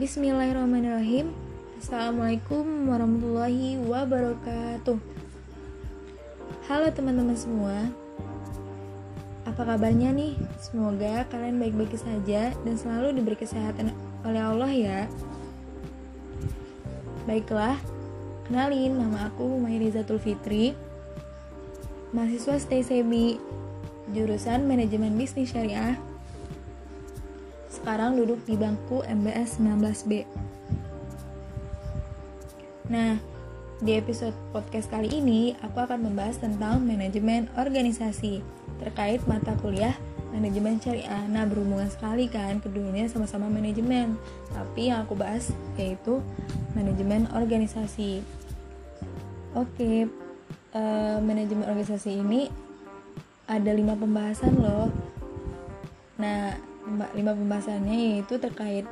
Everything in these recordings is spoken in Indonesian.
Bismillahirrahmanirrahim. Assalamualaikum warahmatullahi wabarakatuh. Halo teman-teman semua. Apa kabarnya nih? Semoga kalian baik-baik saja Dan selalu diberi kesehatan oleh Allah ya. Baiklah, kenalin nama aku Mayrizatul Fitri Mahasiswa Stay Sebi Jurusan Manajemen Bisnis Syariah sekarang duduk di bangku MBS 19B. Nah, di episode podcast kali ini aku akan membahas tentang manajemen organisasi terkait mata kuliah manajemen syariah. Nah, berhubungan sekali kan keduanya sama-sama manajemen. Tapi yang aku bahas yaitu manajemen organisasi. Oke, uh, manajemen organisasi ini ada lima pembahasan loh. Nah, lima pembahasannya yaitu terkait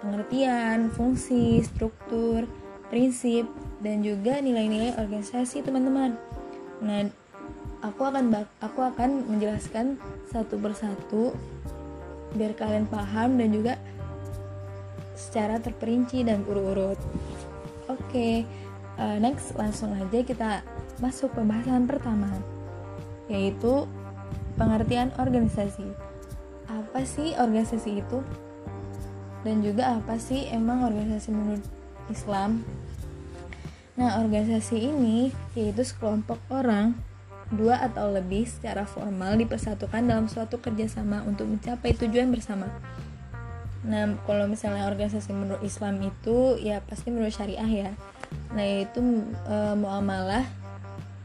pengertian, fungsi, struktur, prinsip, dan juga nilai-nilai organisasi teman-teman. Nah, aku akan aku akan menjelaskan satu persatu biar kalian paham dan juga secara terperinci dan urut-urut. Oke, okay, uh, eh, next langsung aja kita masuk pembahasan pertama yaitu pengertian organisasi apa sih organisasi itu? Dan juga apa sih emang organisasi menurut Islam? Nah organisasi ini yaitu sekelompok orang dua atau lebih secara formal dipersatukan dalam suatu kerjasama untuk mencapai tujuan bersama. Nah kalau misalnya organisasi menurut Islam itu ya pasti menurut syariah ya. Nah itu e, muamalah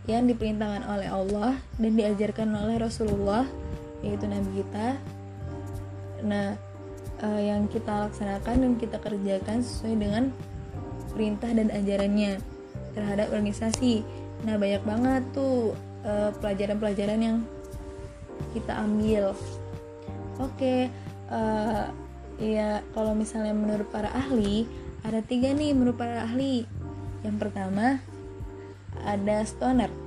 yang diperintahkan oleh Allah dan diajarkan oleh Rasulullah yaitu Nabi kita nah uh, yang kita laksanakan dan kita kerjakan sesuai dengan perintah dan ajarannya terhadap organisasi. Nah banyak banget tuh eh, pelajaran-pelajaran yang kita ambil. Oke okay, uh, eh, ya kalau misalnya menurut para ahli ada tiga nih menurut para ahli. Yang pertama ada stoner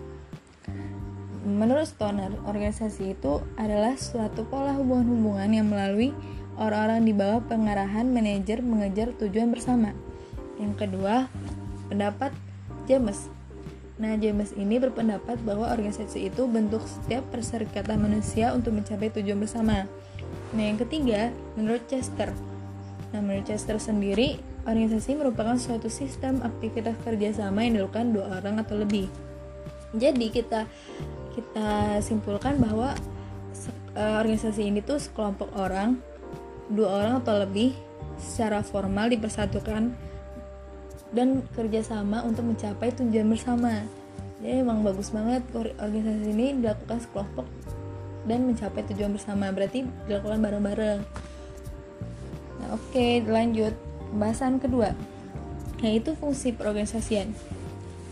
Menurut Stoner, organisasi itu adalah suatu pola hubungan-hubungan yang melalui orang-orang di bawah pengarahan manajer mengejar tujuan bersama. Yang kedua, pendapat James. Nah, James ini berpendapat bahwa organisasi itu bentuk setiap perserikatan manusia untuk mencapai tujuan bersama. Nah, yang ketiga, menurut Chester. Nah, menurut Chester sendiri, organisasi merupakan suatu sistem aktivitas kerjasama yang dilakukan dua orang atau lebih. Jadi kita kita simpulkan bahwa uh, organisasi ini tuh sekelompok orang dua orang atau lebih secara formal dipersatukan dan kerjasama untuk mencapai tujuan bersama. Jadi emang bagus banget organisasi ini dilakukan sekelompok dan mencapai tujuan bersama. Berarti dilakukan bareng-bareng. Nah oke okay, lanjut. Pembahasan kedua yaitu fungsi perorganisasian.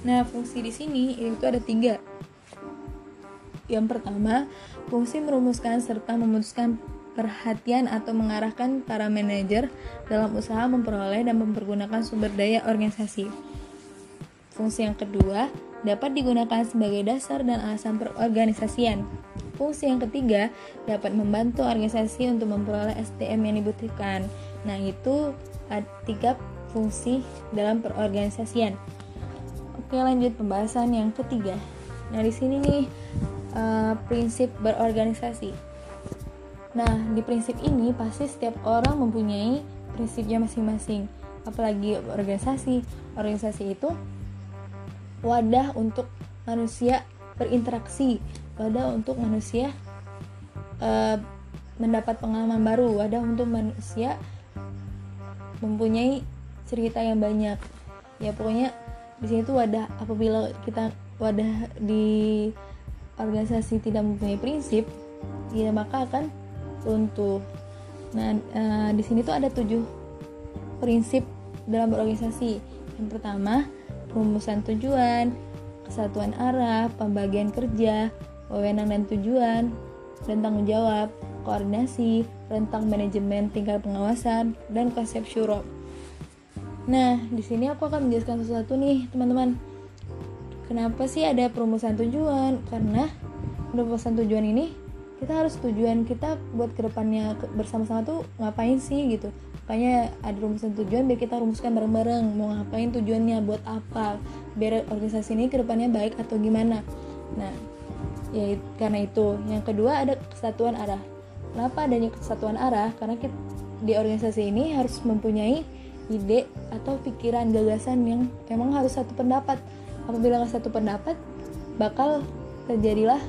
Nah fungsi di sini itu ada tiga yang pertama, fungsi merumuskan serta memutuskan perhatian atau mengarahkan para manajer dalam usaha memperoleh dan mempergunakan sumber daya organisasi. Fungsi yang kedua dapat digunakan sebagai dasar dan alasan perorganisasian. Fungsi yang ketiga dapat membantu organisasi untuk memperoleh SDM yang dibutuhkan. Nah, itu tiga fungsi dalam perorganisasian. Oke, lanjut pembahasan yang ketiga. Nah, di sini nih uh, prinsip berorganisasi. Nah, di prinsip ini pasti setiap orang mempunyai prinsipnya masing-masing. Apalagi organisasi, organisasi itu wadah untuk manusia berinteraksi, wadah untuk manusia uh, mendapat pengalaman baru, wadah untuk manusia mempunyai cerita yang banyak. Ya pokoknya di sini tuh wadah apabila kita wadah di organisasi tidak mempunyai prinsip, ya maka akan runtuh. Nah, e, di sini tuh ada tujuh prinsip dalam berorganisasi. Yang pertama, perumusan tujuan, kesatuan arah, pembagian kerja, wewenang dan tujuan, dan tanggung jawab, koordinasi, rentang manajemen tingkat pengawasan, dan konsep syuro. Nah, di sini aku akan menjelaskan sesuatu nih, teman-teman Kenapa sih ada perumusan tujuan? Karena perumusan tujuan ini kita harus tujuan kita buat ke depannya bersama-sama tuh ngapain sih gitu. Makanya ada rumusan tujuan biar kita rumuskan bareng-bareng. Mau ngapain tujuannya buat apa? Biar organisasi ini ke depannya baik atau gimana. Nah ya karena itu. Yang kedua ada kesatuan arah. Kenapa adanya kesatuan arah? Karena kita, di organisasi ini harus mempunyai ide atau pikiran gagasan yang emang harus satu pendapat apabila nggak satu pendapat bakal terjadilah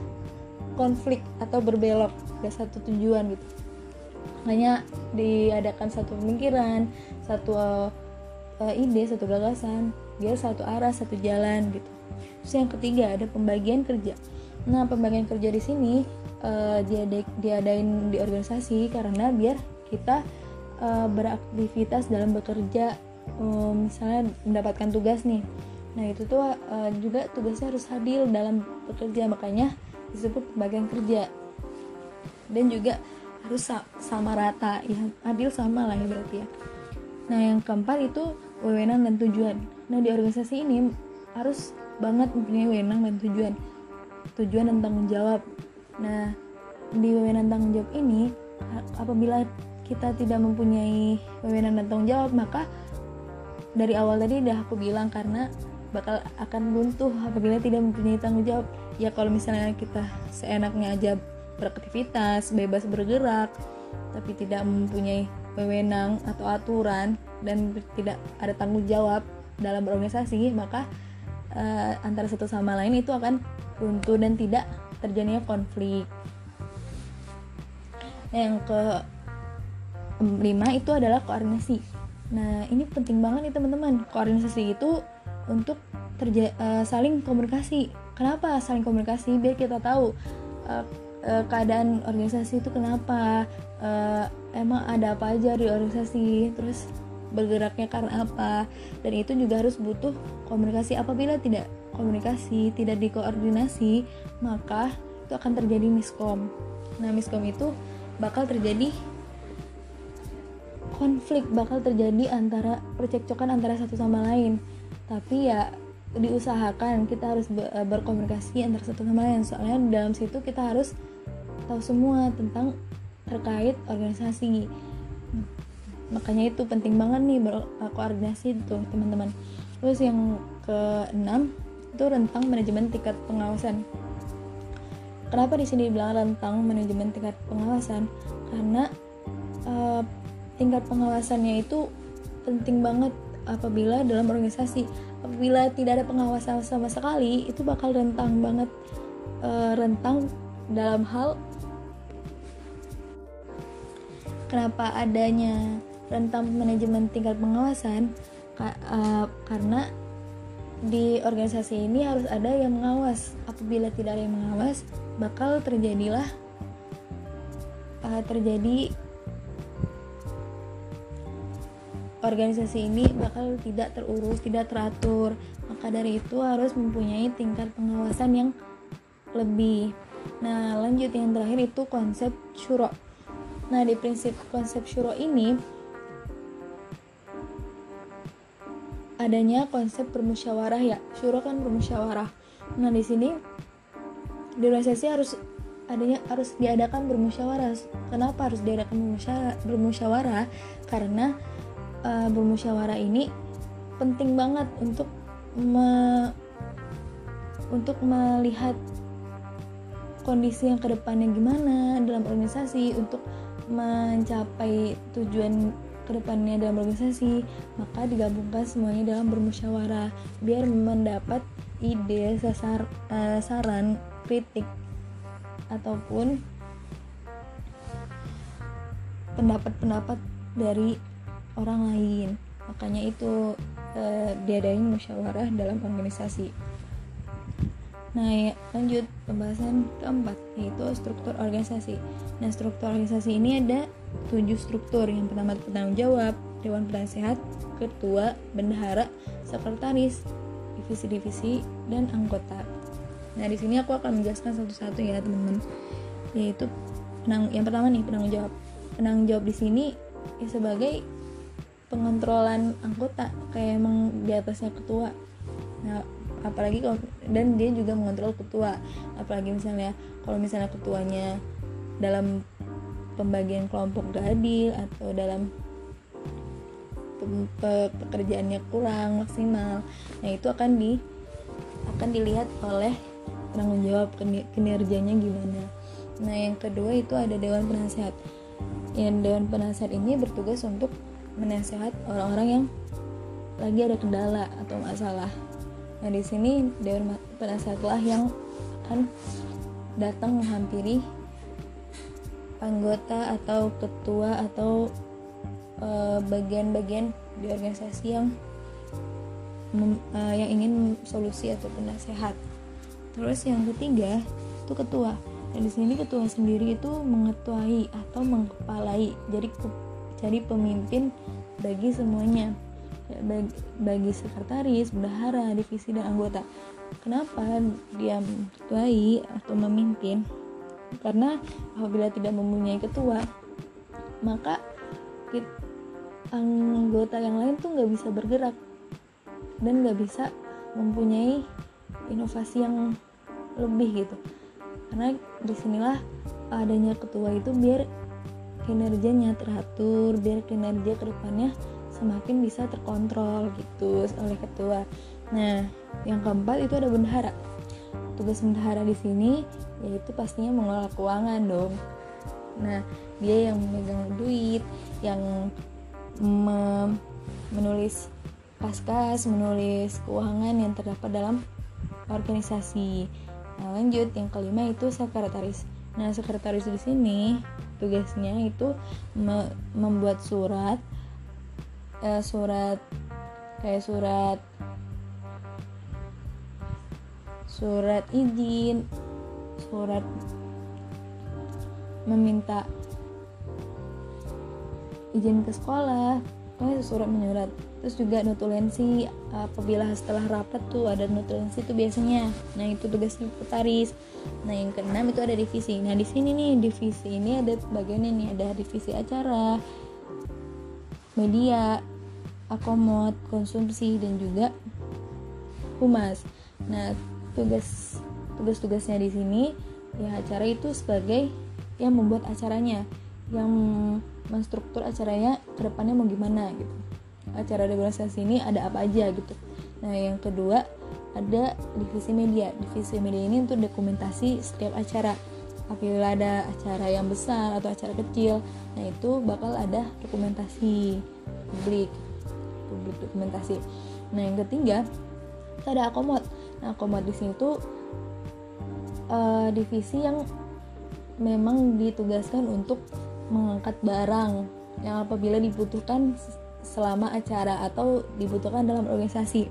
konflik atau berbelok. Ke satu tujuan gitu. Hanya diadakan satu pemikiran satu uh, ide satu gagasan dia satu arah satu jalan gitu. Terus yang ketiga ada pembagian kerja. Nah pembagian kerja di sini uh, diadain di organisasi karena biar kita uh, beraktivitas dalam bekerja. Um, misalnya mendapatkan tugas nih nah itu tuh uh, juga tugasnya harus hadir dalam bekerja makanya disebut pembagian kerja. Dan juga harus sama rata ya adil sama lah ya berarti ya. Nah yang keempat itu wewenang dan tujuan. Nah di organisasi ini harus banget mempunyai wewenang dan tujuan. Tujuan dan tanggung jawab. Nah di wewenang tanggung jawab ini apabila kita tidak mempunyai wewenang dan tanggung jawab maka dari awal tadi udah aku bilang karena bakal akan buntuh apabila tidak mempunyai tanggung jawab ya kalau misalnya kita seenaknya aja beraktivitas, bebas bergerak, tapi tidak mempunyai wewenang atau aturan dan tidak ada tanggung jawab dalam berorganisasi, maka uh, antara satu sama lain itu akan runtuh dan tidak terjadinya konflik. Yang ke lima itu adalah koordinasi. Nah ini penting banget nih teman-teman. Koordinasi itu untuk terja uh, saling komunikasi. Kenapa saling komunikasi? Biar kita tahu uh, uh, keadaan organisasi itu kenapa uh, emang ada apa aja di organisasi terus bergeraknya karena apa dan itu juga harus butuh komunikasi apabila tidak komunikasi tidak dikoordinasi maka itu akan terjadi miskom nah miskom itu bakal terjadi konflik bakal terjadi antara percekcokan antara satu sama lain tapi ya diusahakan kita harus berkomunikasi antara satu sama lain. Soalnya dalam situ kita harus tahu semua tentang terkait organisasi. Makanya itu penting banget nih berkoordinasi tuh teman-teman. Terus yang keenam itu rentang manajemen tingkat pengawasan. Kenapa di sini dibilang rentang manajemen tingkat pengawasan? Karena uh, tingkat pengawasannya itu penting banget apabila dalam organisasi apabila tidak ada pengawasan sama sekali itu bakal rentang banget uh, rentang dalam hal kenapa adanya rentang manajemen tingkat pengawasan ka, uh, karena di organisasi ini harus ada yang mengawas. Apabila tidak ada yang mengawas bakal terjadilah uh, terjadi organisasi ini bakal tidak terurus tidak teratur maka dari itu harus mempunyai tingkat pengawasan yang lebih nah lanjut yang terakhir itu konsep syuro Nah, di prinsip konsep syuro ini adanya konsep bermusyawarah ya. Syuro kan bermusyawarah. Nah, di sini di organisasi harus adanya harus diadakan bermusyawarah. Kenapa harus diadakan bermusyawarah? bermusyawarah? Karena uh, bermusyawarah ini penting banget untuk me, untuk melihat kondisi yang ke depannya gimana dalam organisasi untuk mencapai tujuan ke depannya dalam organisasi maka digabungkan semuanya dalam bermusyawarah biar mendapat ide sasar uh, saran kritik ataupun pendapat-pendapat dari orang lain makanya itu uh, diadain musyawarah dalam organisasi Nah, ya, lanjut pembahasan keempat yaitu struktur organisasi. Nah, struktur organisasi ini ada tujuh struktur. Yang pertama penanggung jawab, dewan penasehat, ketua, bendahara, sekretaris, divisi-divisi, dan anggota. Nah, di sini aku akan menjelaskan satu-satu ya, teman-teman. Yaitu yang pertama nih penanggung jawab. Penanggung jawab di sini ya sebagai pengontrolan anggota kayak emang di atasnya ketua. Nah, apalagi kalau dan dia juga mengontrol ketua. Apalagi misalnya kalau misalnya ketuanya dalam pembagian kelompok gak adil atau dalam pe pekerjaannya kurang maksimal nah itu akan di akan dilihat oleh tanggung jawab kinerjanya gimana. Nah yang kedua itu ada dewan penasehat. Yang dewan penasehat ini bertugas untuk menasehat orang-orang yang lagi ada kendala atau masalah nah di sini dewan penasehatlah yang akan datang menghampiri anggota atau ketua atau eh, bagian-bagian uh, di organisasi yang uh, yang ingin solusi atau penasehat. Terus yang ketiga itu ketua. Dan di sini ketua sendiri itu mengetuai atau mengkepalai. Jadi jadi pemimpin bagi semuanya. Bagi, bagi sekretaris, bendahara, divisi dan anggota. Kenapa dia mengetuai atau memimpin? karena apabila tidak mempunyai ketua maka anggota yang lain tuh nggak bisa bergerak dan nggak bisa mempunyai inovasi yang lebih gitu karena di sinilah adanya ketua itu biar kinerjanya teratur biar kinerja ke depannya semakin bisa terkontrol gitu oleh ketua. Nah yang keempat itu ada bendahara. Tugas bendahara di sini yaitu pastinya mengelola keuangan dong. Nah dia yang memegang duit yang me menulis paskas menulis keuangan yang terdapat dalam organisasi. Nah lanjut yang kelima itu sekretaris. Nah sekretaris di sini tugasnya itu me membuat surat eh, surat kayak surat surat izin surat meminta izin ke sekolah pokoknya surat menyurat terus juga notulensi apabila setelah rapat tuh ada notulensi itu biasanya. Nah itu tugas sekretaris. Nah yang keenam itu ada divisi. Nah di sini nih divisi ini ada bagiannya nih. Ada divisi acara media akomod konsumsi dan juga humas. Nah tugas tugas-tugasnya di sini ya acara itu sebagai yang membuat acaranya yang menstruktur acaranya ke depannya mau gimana gitu acara organisasi ini ada apa aja gitu. Nah yang kedua ada divisi media. Divisi media ini untuk dokumentasi setiap acara. Apabila ada acara yang besar atau acara kecil nah itu bakal ada dokumentasi publik publik dokumentasi. Nah yang ketiga itu ada akomod. Nah akomod di sini tuh uh, divisi yang memang ditugaskan untuk mengangkat barang yang apabila dibutuhkan selama acara atau dibutuhkan dalam organisasi.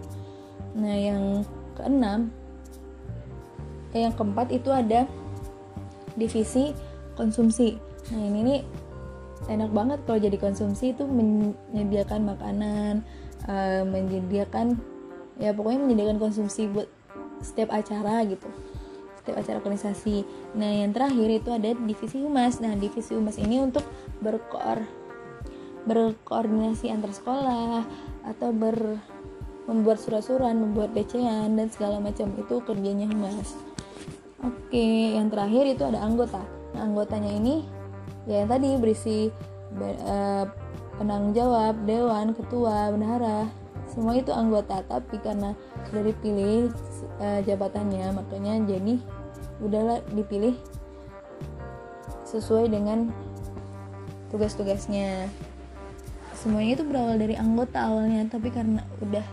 Nah, yang keenam, eh, yang keempat itu ada divisi konsumsi. Nah, ini nih enak banget kalau jadi konsumsi itu menyediakan makanan, uh, menyediakan ya pokoknya menyediakan konsumsi buat setiap acara gitu setiap acara organisasi. Nah, yang terakhir itu ada divisi humas. Nah, divisi humas ini untuk berkoor berkoordinasi antar sekolah atau ber membuat surat-surat, membuat BCan dan segala macam itu kerjanya humas. Oke, yang terakhir itu ada anggota. Nah, anggotanya ini ya yang tadi berisi uh, penanggung jawab, dewan, ketua, bendahara, semua itu anggota. Tapi karena sudah dipilih uh, jabatannya, makanya jadi udahlah dipilih sesuai dengan tugas-tugasnya semuanya itu berawal dari anggota awalnya tapi karena udah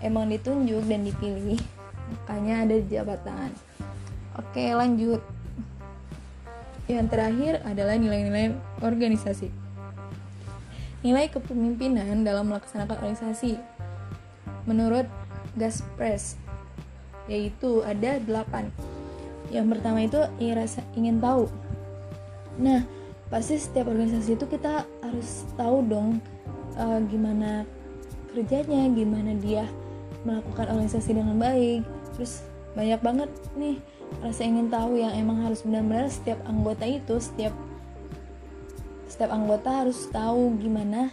emang ditunjuk dan dipilih makanya ada jabatan. Oke lanjut. Yang terakhir adalah nilai-nilai organisasi. Nilai kepemimpinan dalam melaksanakan organisasi. Menurut Gaspres yaitu ada 8 yang pertama itu rasa ingin tahu. Nah pasti setiap organisasi itu kita harus tahu dong uh, gimana kerjanya gimana dia melakukan organisasi dengan baik. Terus banyak banget nih rasa ingin tahu yang emang harus benar-benar setiap anggota itu setiap setiap anggota harus tahu gimana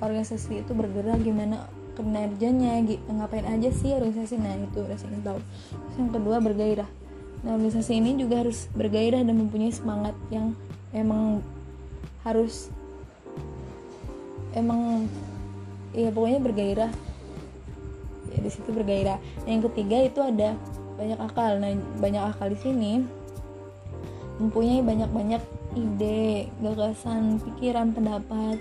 organisasi itu bergerak gimana kinerjanya ngapain aja sih organisasi. Nah itu rasa ingin tahu. Terus yang kedua bergairah. Nah, organisasi ini juga harus bergairah dan mempunyai semangat yang emang harus emang ya pokoknya bergairah. Ya di situ bergairah. Yang ketiga itu ada banyak akal. Nah banyak akal di sini mempunyai banyak-banyak ide gagasan pikiran pendapat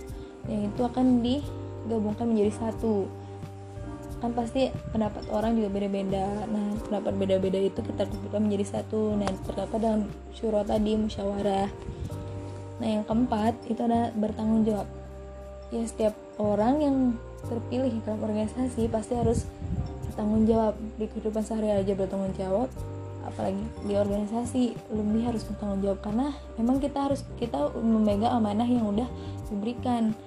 yang itu akan digabungkan menjadi satu. Kan pasti pendapat orang juga beda-beda. Nah pendapat beda-beda itu kita kumpulkan menjadi satu. Nah terdapat dalam syuro tadi musyawarah. Nah yang keempat itu ada bertanggung jawab ya setiap orang yang terpilih dalam organisasi pasti harus bertanggung jawab di kehidupan sehari aja bertanggung jawab apalagi di organisasi lebih harus bertanggung jawab karena emang kita harus kita memegang amanah yang udah diberikan.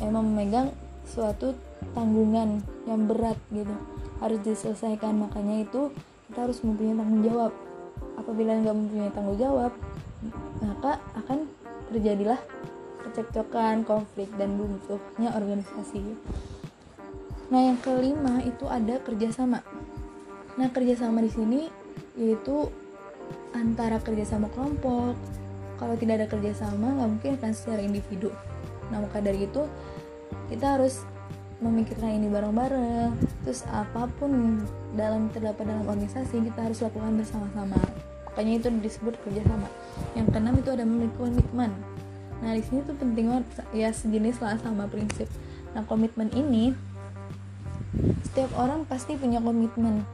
Emang memegang suatu tanggungan yang berat gitu harus diselesaikan. Makanya itu kita harus mempunyai tanggung jawab. Apabila nggak mempunyai tanggung jawab maka akan terjadilah kecekcokan konflik dan buntunya organisasi. Nah yang kelima itu ada kerjasama. Nah kerjasama di sini yaitu antara kerjasama kelompok. Kalau tidak ada kerjasama nggak mungkin akan secara individu. Nah maka dari itu kita harus memikirkan ini bareng-bareng. Terus apa pun dalam terdapat dalam organisasi kita harus lakukan bersama-sama. Makanya itu disebut kerjasama. Yang keenam itu ada memiliki komitmen nah di sini tuh penting banget ya sejenis lah sama prinsip. Nah komitmen ini setiap orang pasti punya komitmen.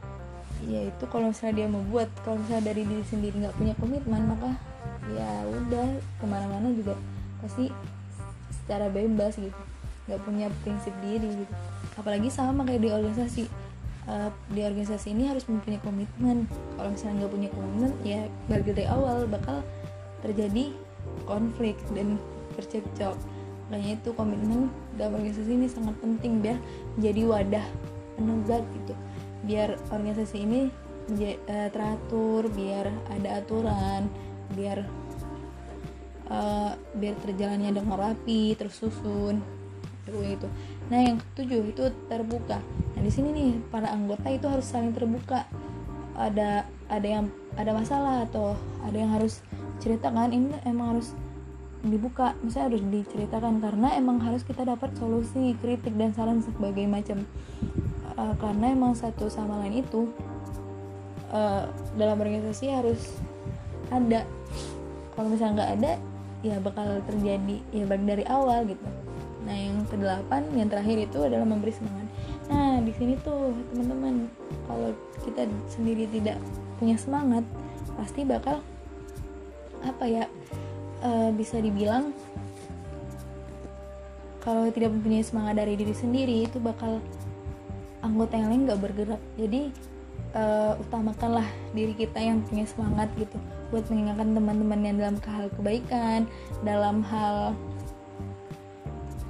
Yaitu kalau misalnya dia mau buat kalau misalnya dari diri sendiri nggak punya komitmen maka ya udah ke mana-mana juga pasti secara bebas gitu. Nggak punya prinsip diri gitu. Apalagi sama kayak di organisasi. Uh, di organisasi ini harus mempunyai komitmen. Kalau misalnya nggak punya komitmen ya balik dari awal bakal terjadi konflik dan bercekcok. Makanya itu komitmen dalam organisasi ini sangat penting biar menjadi wadah penegak gitu. Biar organisasi ini eh, teratur biar ada aturan biar uh, biar terjalannya dengan rapi tersusun itu. Nah yang ketujuh itu terbuka. Nah di sini nih para anggota itu harus saling terbuka. Ada ada yang ada masalah atau ada yang harus ceritakan ini emang harus dibuka misalnya harus diceritakan karena emang harus kita dapat solusi kritik dan saran sebagai macam. Uh, karena emang satu sama lain itu uh, dalam organisasi harus ada. Kalau misalnya nggak ada ya bakal terjadi ya bagi dari awal gitu. Nah, yang kedelapan, yang terakhir itu adalah memberi semangat. Nah, di sini tuh teman-teman, kalau kita sendiri tidak punya semangat, pasti bakal apa ya? E, bisa dibilang kalau tidak mempunyai semangat dari diri sendiri itu bakal anggota yang lain nggak bergerak. Jadi e, utamakanlah diri kita yang punya semangat gitu buat mengingatkan teman-teman yang dalam hal kebaikan, dalam hal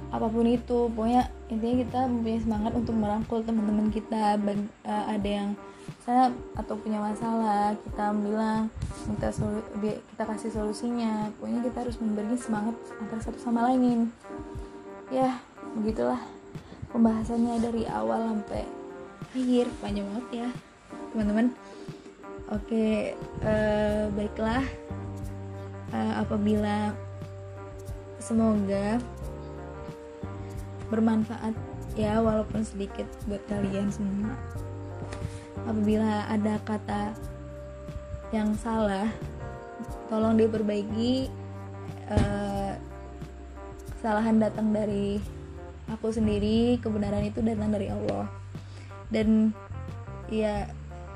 apa pun itu pokoknya intinya kita mempunyai semangat untuk merangkul teman-teman kita uh, ada yang saya atau punya masalah kita bilang minta solu, kita kasih solusinya. Pokoknya kita harus memberi semangat antara satu sama lain ya begitulah pembahasannya dari awal sampai akhir. Panjang banget ya teman-teman. Oke uh, baiklah. Uh, apabila semoga bermanfaat ya walaupun sedikit buat kalian semua apabila ada kata yang salah tolong diperbaiki uh, kesalahan datang dari aku sendiri kebenaran itu datang dari Allah. Dan ya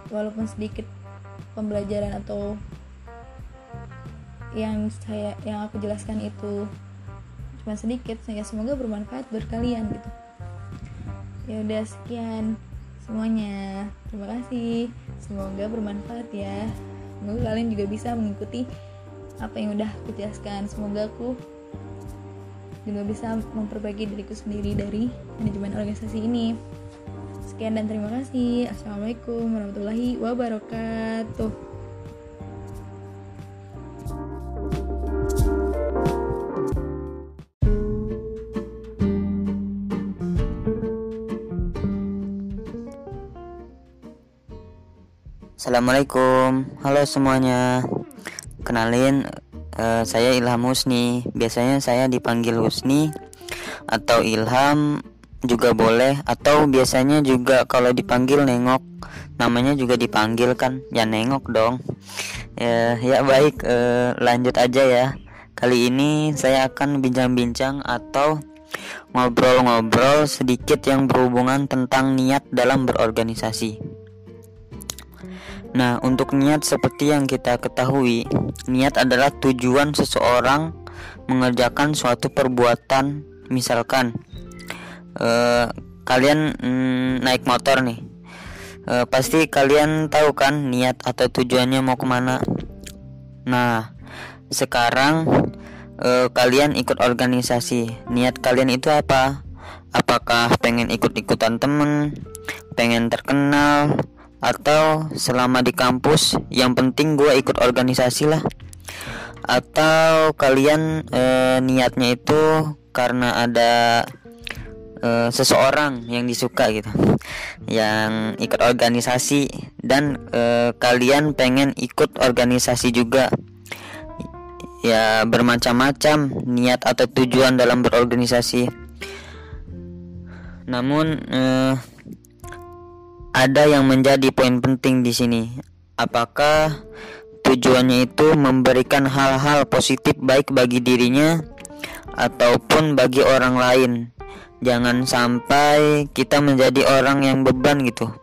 walaupun sedikit pembelajaran atau yang saya yang aku jelaskan itu cuma sedikit saya semoga bermanfaat buat kalian gitu. Ya udah sekian semuanya terima kasih. Semoga bermanfaat ya. Semoga kalian juga bisa mengikuti apa yang udah aku jelaskan. Semoga aku juga bisa memperbaiki diriku sendiri dari manajemen organisasi ini. Sekian dan terima kasih. Assalamualaikum warahmatullahi wabarakatuh Assalamualaikum, halo semuanya. Kenalin, uh, saya Ilham Husni. Biasanya saya dipanggil Husni atau Ilham juga boleh atau biasanya juga kalau dipanggil nengok. Namanya juga dipanggil kan? Ya nengok dong. Ya ya baik eh, lanjut aja ya. Kali ini saya akan bincang-bincang atau ngobrol-ngobrol sedikit yang berhubungan tentang niat dalam berorganisasi Nah, untuk niat seperti yang kita ketahui, niat adalah tujuan seseorang mengerjakan suatu perbuatan. Misalkan, eh, kalian mm, naik motor nih, eh, pasti kalian tahu kan niat atau tujuannya mau ke mana. Nah, sekarang eh, kalian ikut organisasi, niat kalian itu apa? Apakah pengen ikut-ikutan temen, pengen terkenal, atau selama di kampus yang penting gue ikut organisasi lah. Atau kalian e, niatnya itu karena ada e, seseorang yang disuka gitu. Yang ikut organisasi dan e, kalian pengen ikut organisasi juga. Ya bermacam-macam niat atau tujuan dalam berorganisasi. Namun eh, ada yang menjadi poin penting di sini. Apakah tujuannya itu memberikan hal-hal positif baik bagi dirinya ataupun bagi orang lain? Jangan sampai kita menjadi orang yang beban gitu.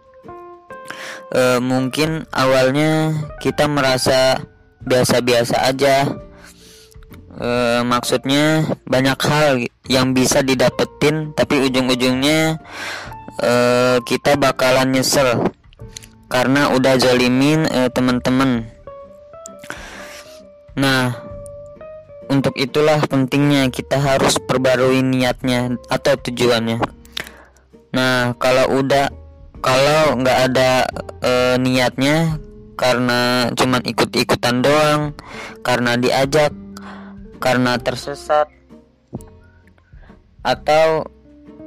E, mungkin awalnya kita merasa biasa-biasa aja. E, maksudnya banyak hal yang bisa didapetin, tapi ujung-ujungnya uh, kita bakalan nyesel karena udah zolimin uh, teman-teman. Nah, untuk itulah pentingnya kita harus perbarui niatnya atau tujuannya. Nah, kalau udah kalau nggak ada e, niatnya karena cuman ikut-ikutan doang, karena diajak, karena tersesat atau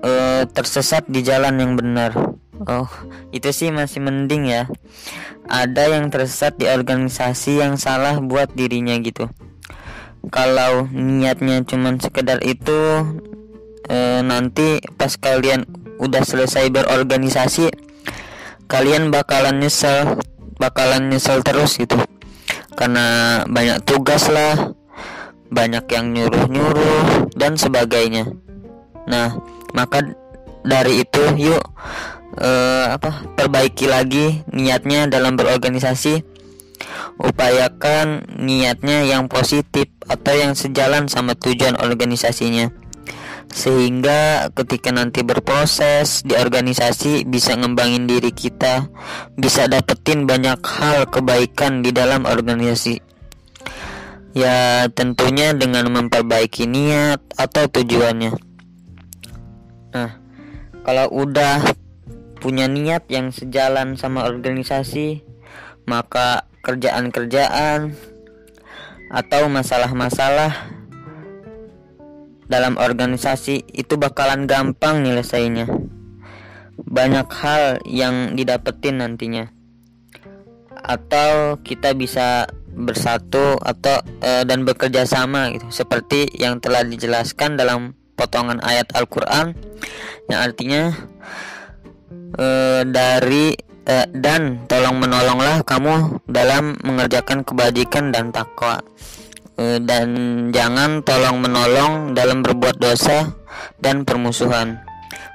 uh, tersesat di jalan yang benar. Oh, itu sih masih mending ya. Ada yang tersesat di organisasi yang salah buat dirinya gitu. Kalau niatnya cuma sekedar itu uh, nanti pas kalian udah selesai berorganisasi kalian bakalan nyesel, bakalan nyesel terus gitu. Karena banyak tugas lah, banyak yang nyuruh-nyuruh dan sebagainya. Nah, maka dari itu yuk uh, apa perbaiki lagi niatnya dalam berorganisasi. Upayakan niatnya yang positif atau yang sejalan sama tujuan organisasinya. Sehingga ketika nanti berproses di organisasi bisa ngembangin diri kita bisa dapetin banyak hal kebaikan di dalam organisasi. Ya tentunya dengan memperbaiki niat atau tujuannya Nah, kalau udah punya niat yang sejalan sama organisasi, maka kerjaan-kerjaan atau masalah-masalah dalam organisasi itu bakalan gampang nyelesainya. Banyak hal yang didapetin nantinya. Atau kita bisa bersatu atau e, dan bekerja sama gitu seperti yang telah dijelaskan dalam potongan ayat Al-Qur'an yang artinya e, dari e, dan tolong menolonglah kamu dalam mengerjakan kebajikan dan takwa e, dan jangan tolong menolong dalam berbuat dosa dan permusuhan.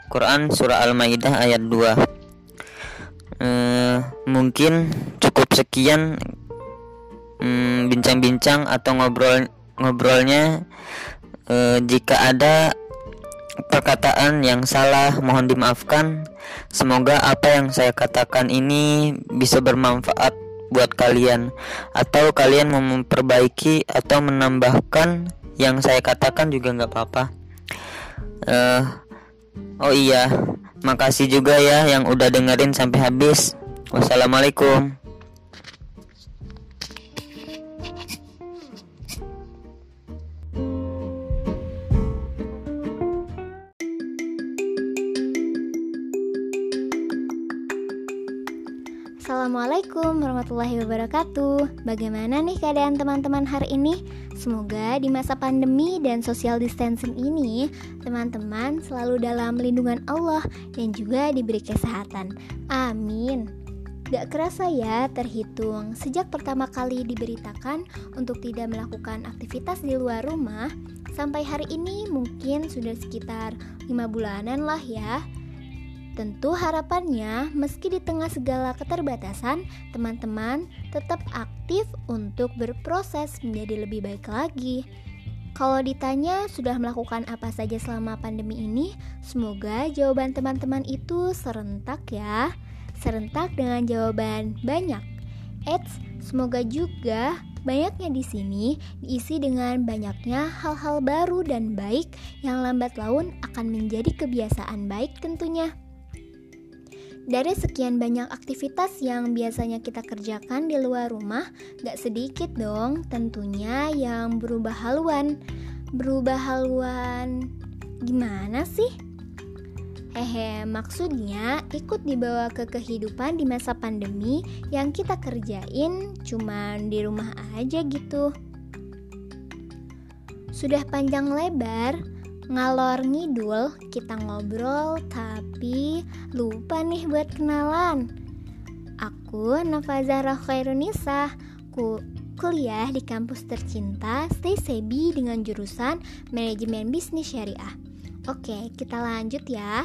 Quran surah Al-Maidah ayat 2. E, mungkin cukup sekian mm, bincang-bincang atau ngobrol ngobrolnya e, jika ada perkataan yang salah mohon dimaafkan. Semoga apa yang saya katakan ini bisa bermanfaat buat kalian atau kalian mau memperbaiki atau menambahkan yang saya katakan juga nggak apa-apa. Uh, oh iya, makasih juga ya yang udah dengerin sampai habis. Wassalamualaikum. Assalamualaikum warahmatullahi wabarakatuh. Bagaimana nih keadaan teman-teman hari ini? Semoga di masa pandemi dan social distancing ini, teman-teman selalu dalam lindungan Allah dan juga diberi kesehatan. Amin. Gak kerasa ya terhitung sejak pertama kali diberitakan untuk tidak melakukan aktivitas di luar rumah Sampai hari ini mungkin sudah sekitar 5 bulanan lah ya Tentu harapannya meski di tengah segala keterbatasan Teman-teman tetap aktif untuk berproses menjadi lebih baik lagi kalau ditanya sudah melakukan apa saja selama pandemi ini, semoga jawaban teman-teman itu serentak ya serentak dengan jawaban banyak. Eits, semoga juga banyaknya di sini diisi dengan banyaknya hal-hal baru dan baik yang lambat laun akan menjadi kebiasaan baik tentunya. Dari sekian banyak aktivitas yang biasanya kita kerjakan di luar rumah, gak sedikit dong tentunya yang berubah haluan. Berubah haluan gimana sih? Hehe, maksudnya ikut dibawa ke kehidupan di masa pandemi yang kita kerjain cuman di rumah aja gitu. Sudah panjang lebar, ngalor ngidul, kita ngobrol tapi lupa nih buat kenalan. Aku Nafazah Khairunisa, ku kuliah di kampus tercinta Stay Sebi dengan jurusan Manajemen Bisnis Syariah. Oke, kita lanjut ya.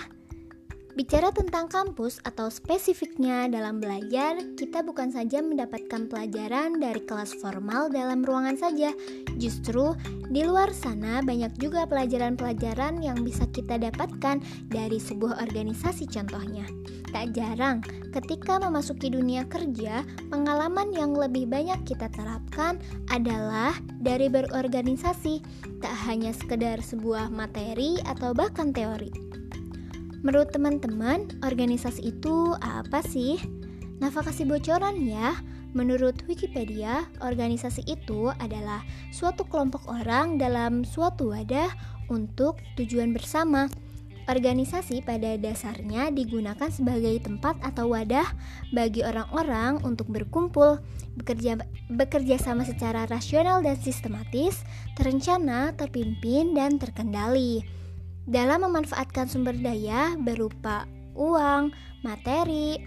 Bicara tentang kampus atau spesifiknya dalam belajar, kita bukan saja mendapatkan pelajaran dari kelas formal dalam ruangan saja. Justru di luar sana banyak juga pelajaran-pelajaran yang bisa kita dapatkan dari sebuah organisasi contohnya. Tak jarang ketika memasuki dunia kerja, pengalaman yang lebih banyak kita terapkan adalah dari berorganisasi, tak hanya sekedar sebuah materi atau bahkan teori. Menurut teman-teman, organisasi itu apa sih? Nafa kasih bocoran ya. Menurut Wikipedia, organisasi itu adalah suatu kelompok orang dalam suatu wadah untuk tujuan bersama. Organisasi pada dasarnya digunakan sebagai tempat atau wadah bagi orang-orang untuk berkumpul, bekerja, bekerja sama secara rasional dan sistematis, terencana, terpimpin, dan terkendali dalam memanfaatkan sumber daya berupa uang, materi,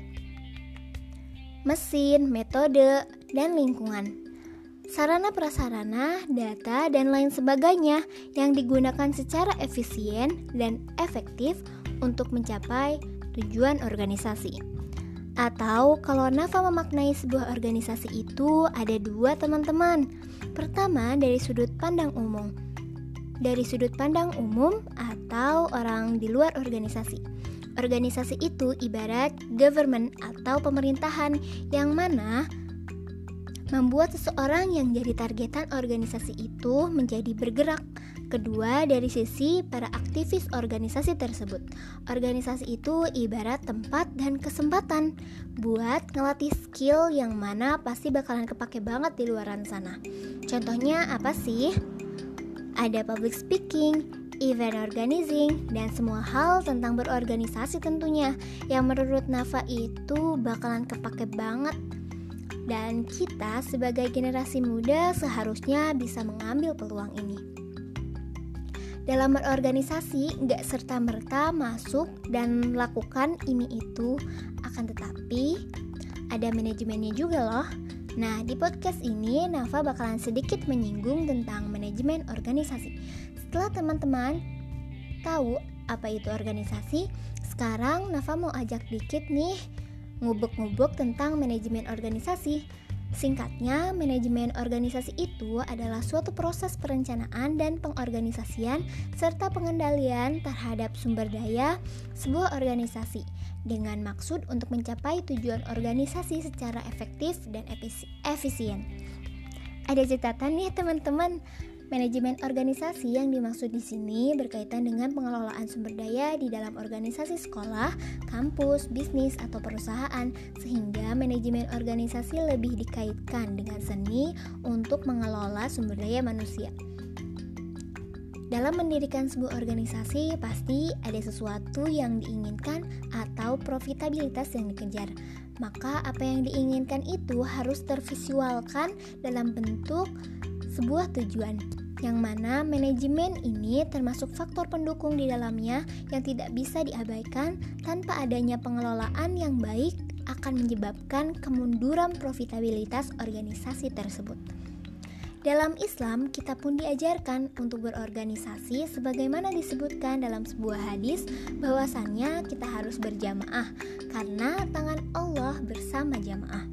mesin, metode, dan lingkungan. Sarana prasarana, data, dan lain sebagainya yang digunakan secara efisien dan efektif untuk mencapai tujuan organisasi. Atau kalau Nafa memaknai sebuah organisasi itu ada dua teman-teman. Pertama dari sudut pandang umum, dari sudut pandang umum atau orang di luar organisasi. Organisasi itu ibarat government atau pemerintahan yang mana membuat seseorang yang jadi targetan organisasi itu menjadi bergerak. Kedua, dari sisi para aktivis organisasi tersebut. Organisasi itu ibarat tempat dan kesempatan buat ngelatih skill yang mana pasti bakalan kepake banget di luaran sana. Contohnya apa sih? Ada public speaking, event organizing, dan semua hal tentang berorganisasi tentunya yang menurut Nafa itu bakalan kepake banget. Dan kita sebagai generasi muda seharusnya bisa mengambil peluang ini. Dalam berorganisasi, nggak serta-merta masuk dan lakukan ini itu, akan tetapi ada manajemennya juga loh. Nah, di podcast ini Nafa bakalan sedikit menyinggung tentang manajemen organisasi. Setelah teman-teman tahu apa itu organisasi, sekarang Nafa mau ajak dikit nih ngubuk-ngubuk tentang manajemen organisasi. Singkatnya, manajemen organisasi itu adalah suatu proses perencanaan dan pengorganisasian serta pengendalian terhadap sumber daya sebuah organisasi dengan maksud untuk mencapai tujuan organisasi secara efektif dan efisien. Ada catatan nih teman-teman, manajemen organisasi yang dimaksud di sini berkaitan dengan pengelolaan sumber daya di dalam organisasi sekolah, kampus, bisnis atau perusahaan sehingga manajemen organisasi lebih dikaitkan dengan seni untuk mengelola sumber daya manusia. Dalam mendirikan sebuah organisasi, pasti ada sesuatu yang diinginkan atau profitabilitas yang dikejar. Maka, apa yang diinginkan itu harus tervisualkan dalam bentuk sebuah tujuan, yang mana manajemen ini termasuk faktor pendukung di dalamnya yang tidak bisa diabaikan tanpa adanya pengelolaan yang baik akan menyebabkan kemunduran profitabilitas organisasi tersebut. Dalam Islam, kita pun diajarkan untuk berorganisasi sebagaimana disebutkan dalam sebuah hadis bahwasannya kita harus berjamaah karena tangan Allah bersama jamaah.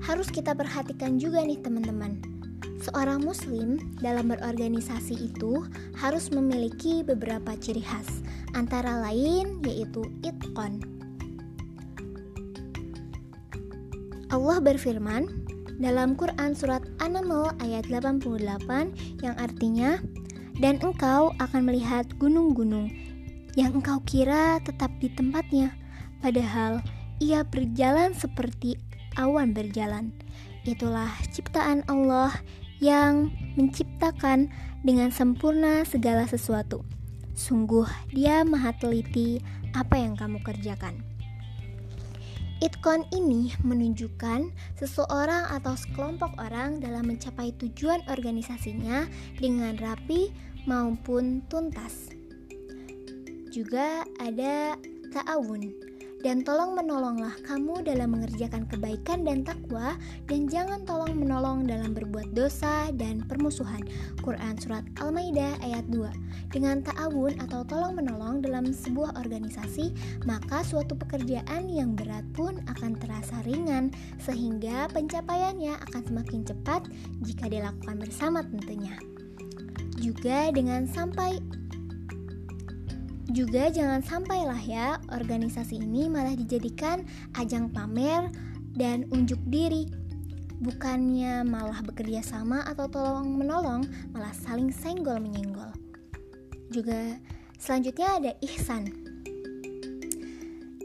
Harus kita perhatikan juga nih teman-teman. Seorang muslim dalam berorganisasi itu harus memiliki beberapa ciri khas, antara lain yaitu itqon. Allah berfirman, dalam Quran surat An-Naml ayat 88 yang artinya dan engkau akan melihat gunung-gunung yang engkau kira tetap di tempatnya. Padahal ia berjalan seperti awan berjalan. Itulah ciptaan Allah yang menciptakan dengan sempurna segala sesuatu. Sungguh dia maha teliti apa yang kamu kerjakan Itkon ini menunjukkan seseorang atau sekelompok orang dalam mencapai tujuan organisasinya dengan rapi maupun tuntas. Juga ada ta'awun, dan tolong menolonglah kamu dalam mengerjakan kebaikan dan takwa dan jangan tolong menolong dalam berbuat dosa dan permusuhan. Quran surat Al-Maidah ayat 2. Dengan ta'awun atau tolong menolong dalam sebuah organisasi, maka suatu pekerjaan yang berat pun akan terasa ringan sehingga pencapaiannya akan semakin cepat jika dilakukan bersama tentunya. Juga dengan sampai juga jangan sampailah ya organisasi ini malah dijadikan ajang pamer dan unjuk diri. Bukannya malah bekerja sama atau tolong menolong, malah saling senggol menyenggol. Juga selanjutnya ada ihsan.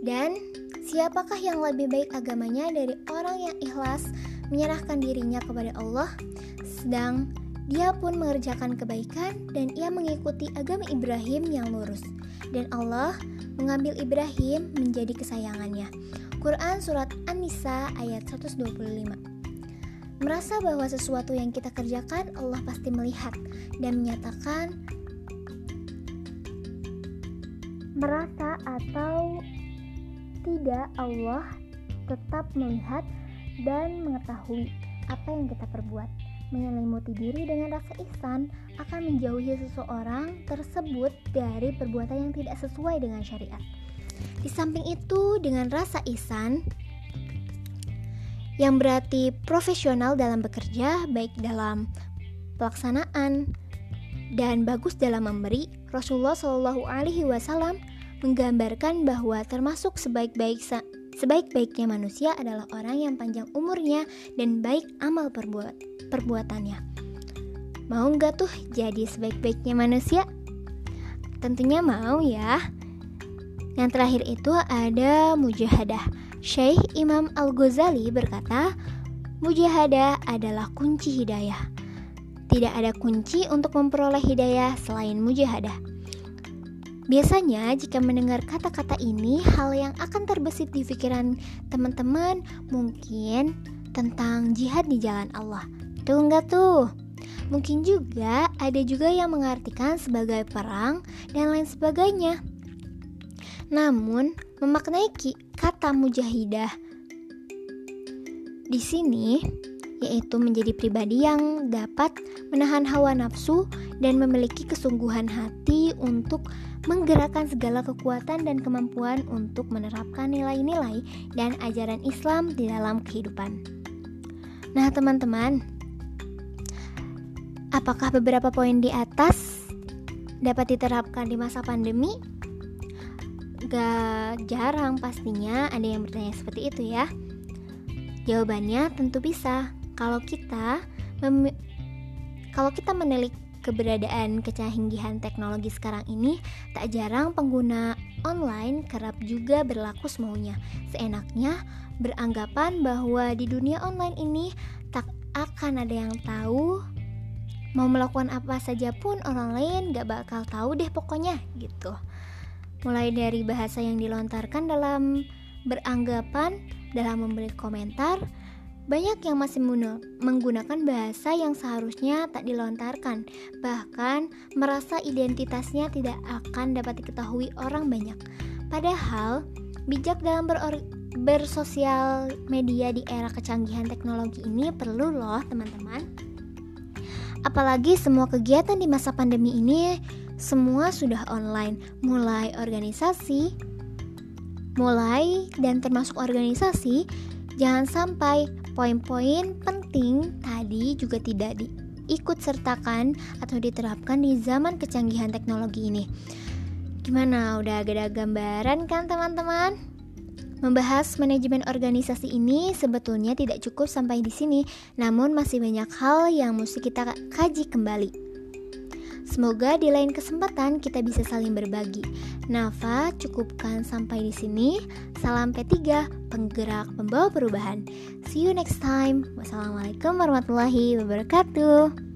Dan siapakah yang lebih baik agamanya dari orang yang ikhlas menyerahkan dirinya kepada Allah sedang dia pun mengerjakan kebaikan dan ia mengikuti agama Ibrahim yang lurus. Dan Allah mengambil Ibrahim menjadi kesayangannya. Quran Surat An-Nisa ayat 125 Merasa bahwa sesuatu yang kita kerjakan Allah pasti melihat dan menyatakan merasa atau tidak Allah tetap melihat dan mengetahui apa yang kita perbuat menyelimuti diri dengan rasa ihsan akan menjauhi seseorang tersebut dari perbuatan yang tidak sesuai dengan syariat. Di samping itu, dengan rasa ihsan yang berarti profesional dalam bekerja, baik dalam pelaksanaan dan bagus dalam memberi, Rasulullah Shallallahu Alaihi Wasallam menggambarkan bahwa termasuk sebaik-baik sebaik-baiknya manusia adalah orang yang panjang umurnya dan baik amal perbuat perbuatannya. Mau nggak tuh jadi sebaik-baiknya manusia? Tentunya mau ya. Yang terakhir itu ada mujahadah. Syekh Imam Al-Ghazali berkata, mujahadah adalah kunci hidayah. Tidak ada kunci untuk memperoleh hidayah selain mujahadah. Biasanya jika mendengar kata-kata ini, hal yang akan terbesit di pikiran teman-teman mungkin tentang jihad di jalan Allah. Betul nggak tuh? Mungkin juga ada juga yang mengartikan sebagai perang dan lain sebagainya. Namun, memaknai kata mujahidah di sini yaitu menjadi pribadi yang dapat menahan hawa nafsu dan memiliki kesungguhan hati untuk menggerakkan segala kekuatan dan kemampuan untuk menerapkan nilai-nilai dan ajaran Islam di dalam kehidupan. Nah, teman-teman, Apakah beberapa poin di atas dapat diterapkan di masa pandemi? Gak jarang pastinya ada yang bertanya seperti itu ya. Jawabannya tentu bisa. Kalau kita kalau kita menilik keberadaan kecanggihan teknologi sekarang ini, tak jarang pengguna online kerap juga berlaku semaunya. Seenaknya beranggapan bahwa di dunia online ini tak akan ada yang tahu mau melakukan apa saja pun orang lain gak bakal tahu deh pokoknya gitu. Mulai dari bahasa yang dilontarkan dalam beranggapan, dalam memberi komentar, banyak yang masih menggunakan bahasa yang seharusnya tak dilontarkan, bahkan merasa identitasnya tidak akan dapat diketahui orang banyak. Padahal, bijak dalam bersosial media di era kecanggihan teknologi ini perlu loh, teman-teman. Apalagi semua kegiatan di masa pandemi ini semua sudah online, mulai organisasi, mulai dan termasuk organisasi, jangan sampai Poin-poin penting tadi juga tidak diikut sertakan atau diterapkan di zaman kecanggihan teknologi ini. Gimana? Udah ada gambaran kan teman-teman? Membahas manajemen organisasi ini sebetulnya tidak cukup sampai di sini, namun masih banyak hal yang mesti kita kaji kembali. Semoga di lain kesempatan kita bisa saling berbagi. Nafa, cukupkan sampai di sini. Salam P3, penggerak pembawa perubahan. See you next time. Wassalamualaikum warahmatullahi wabarakatuh.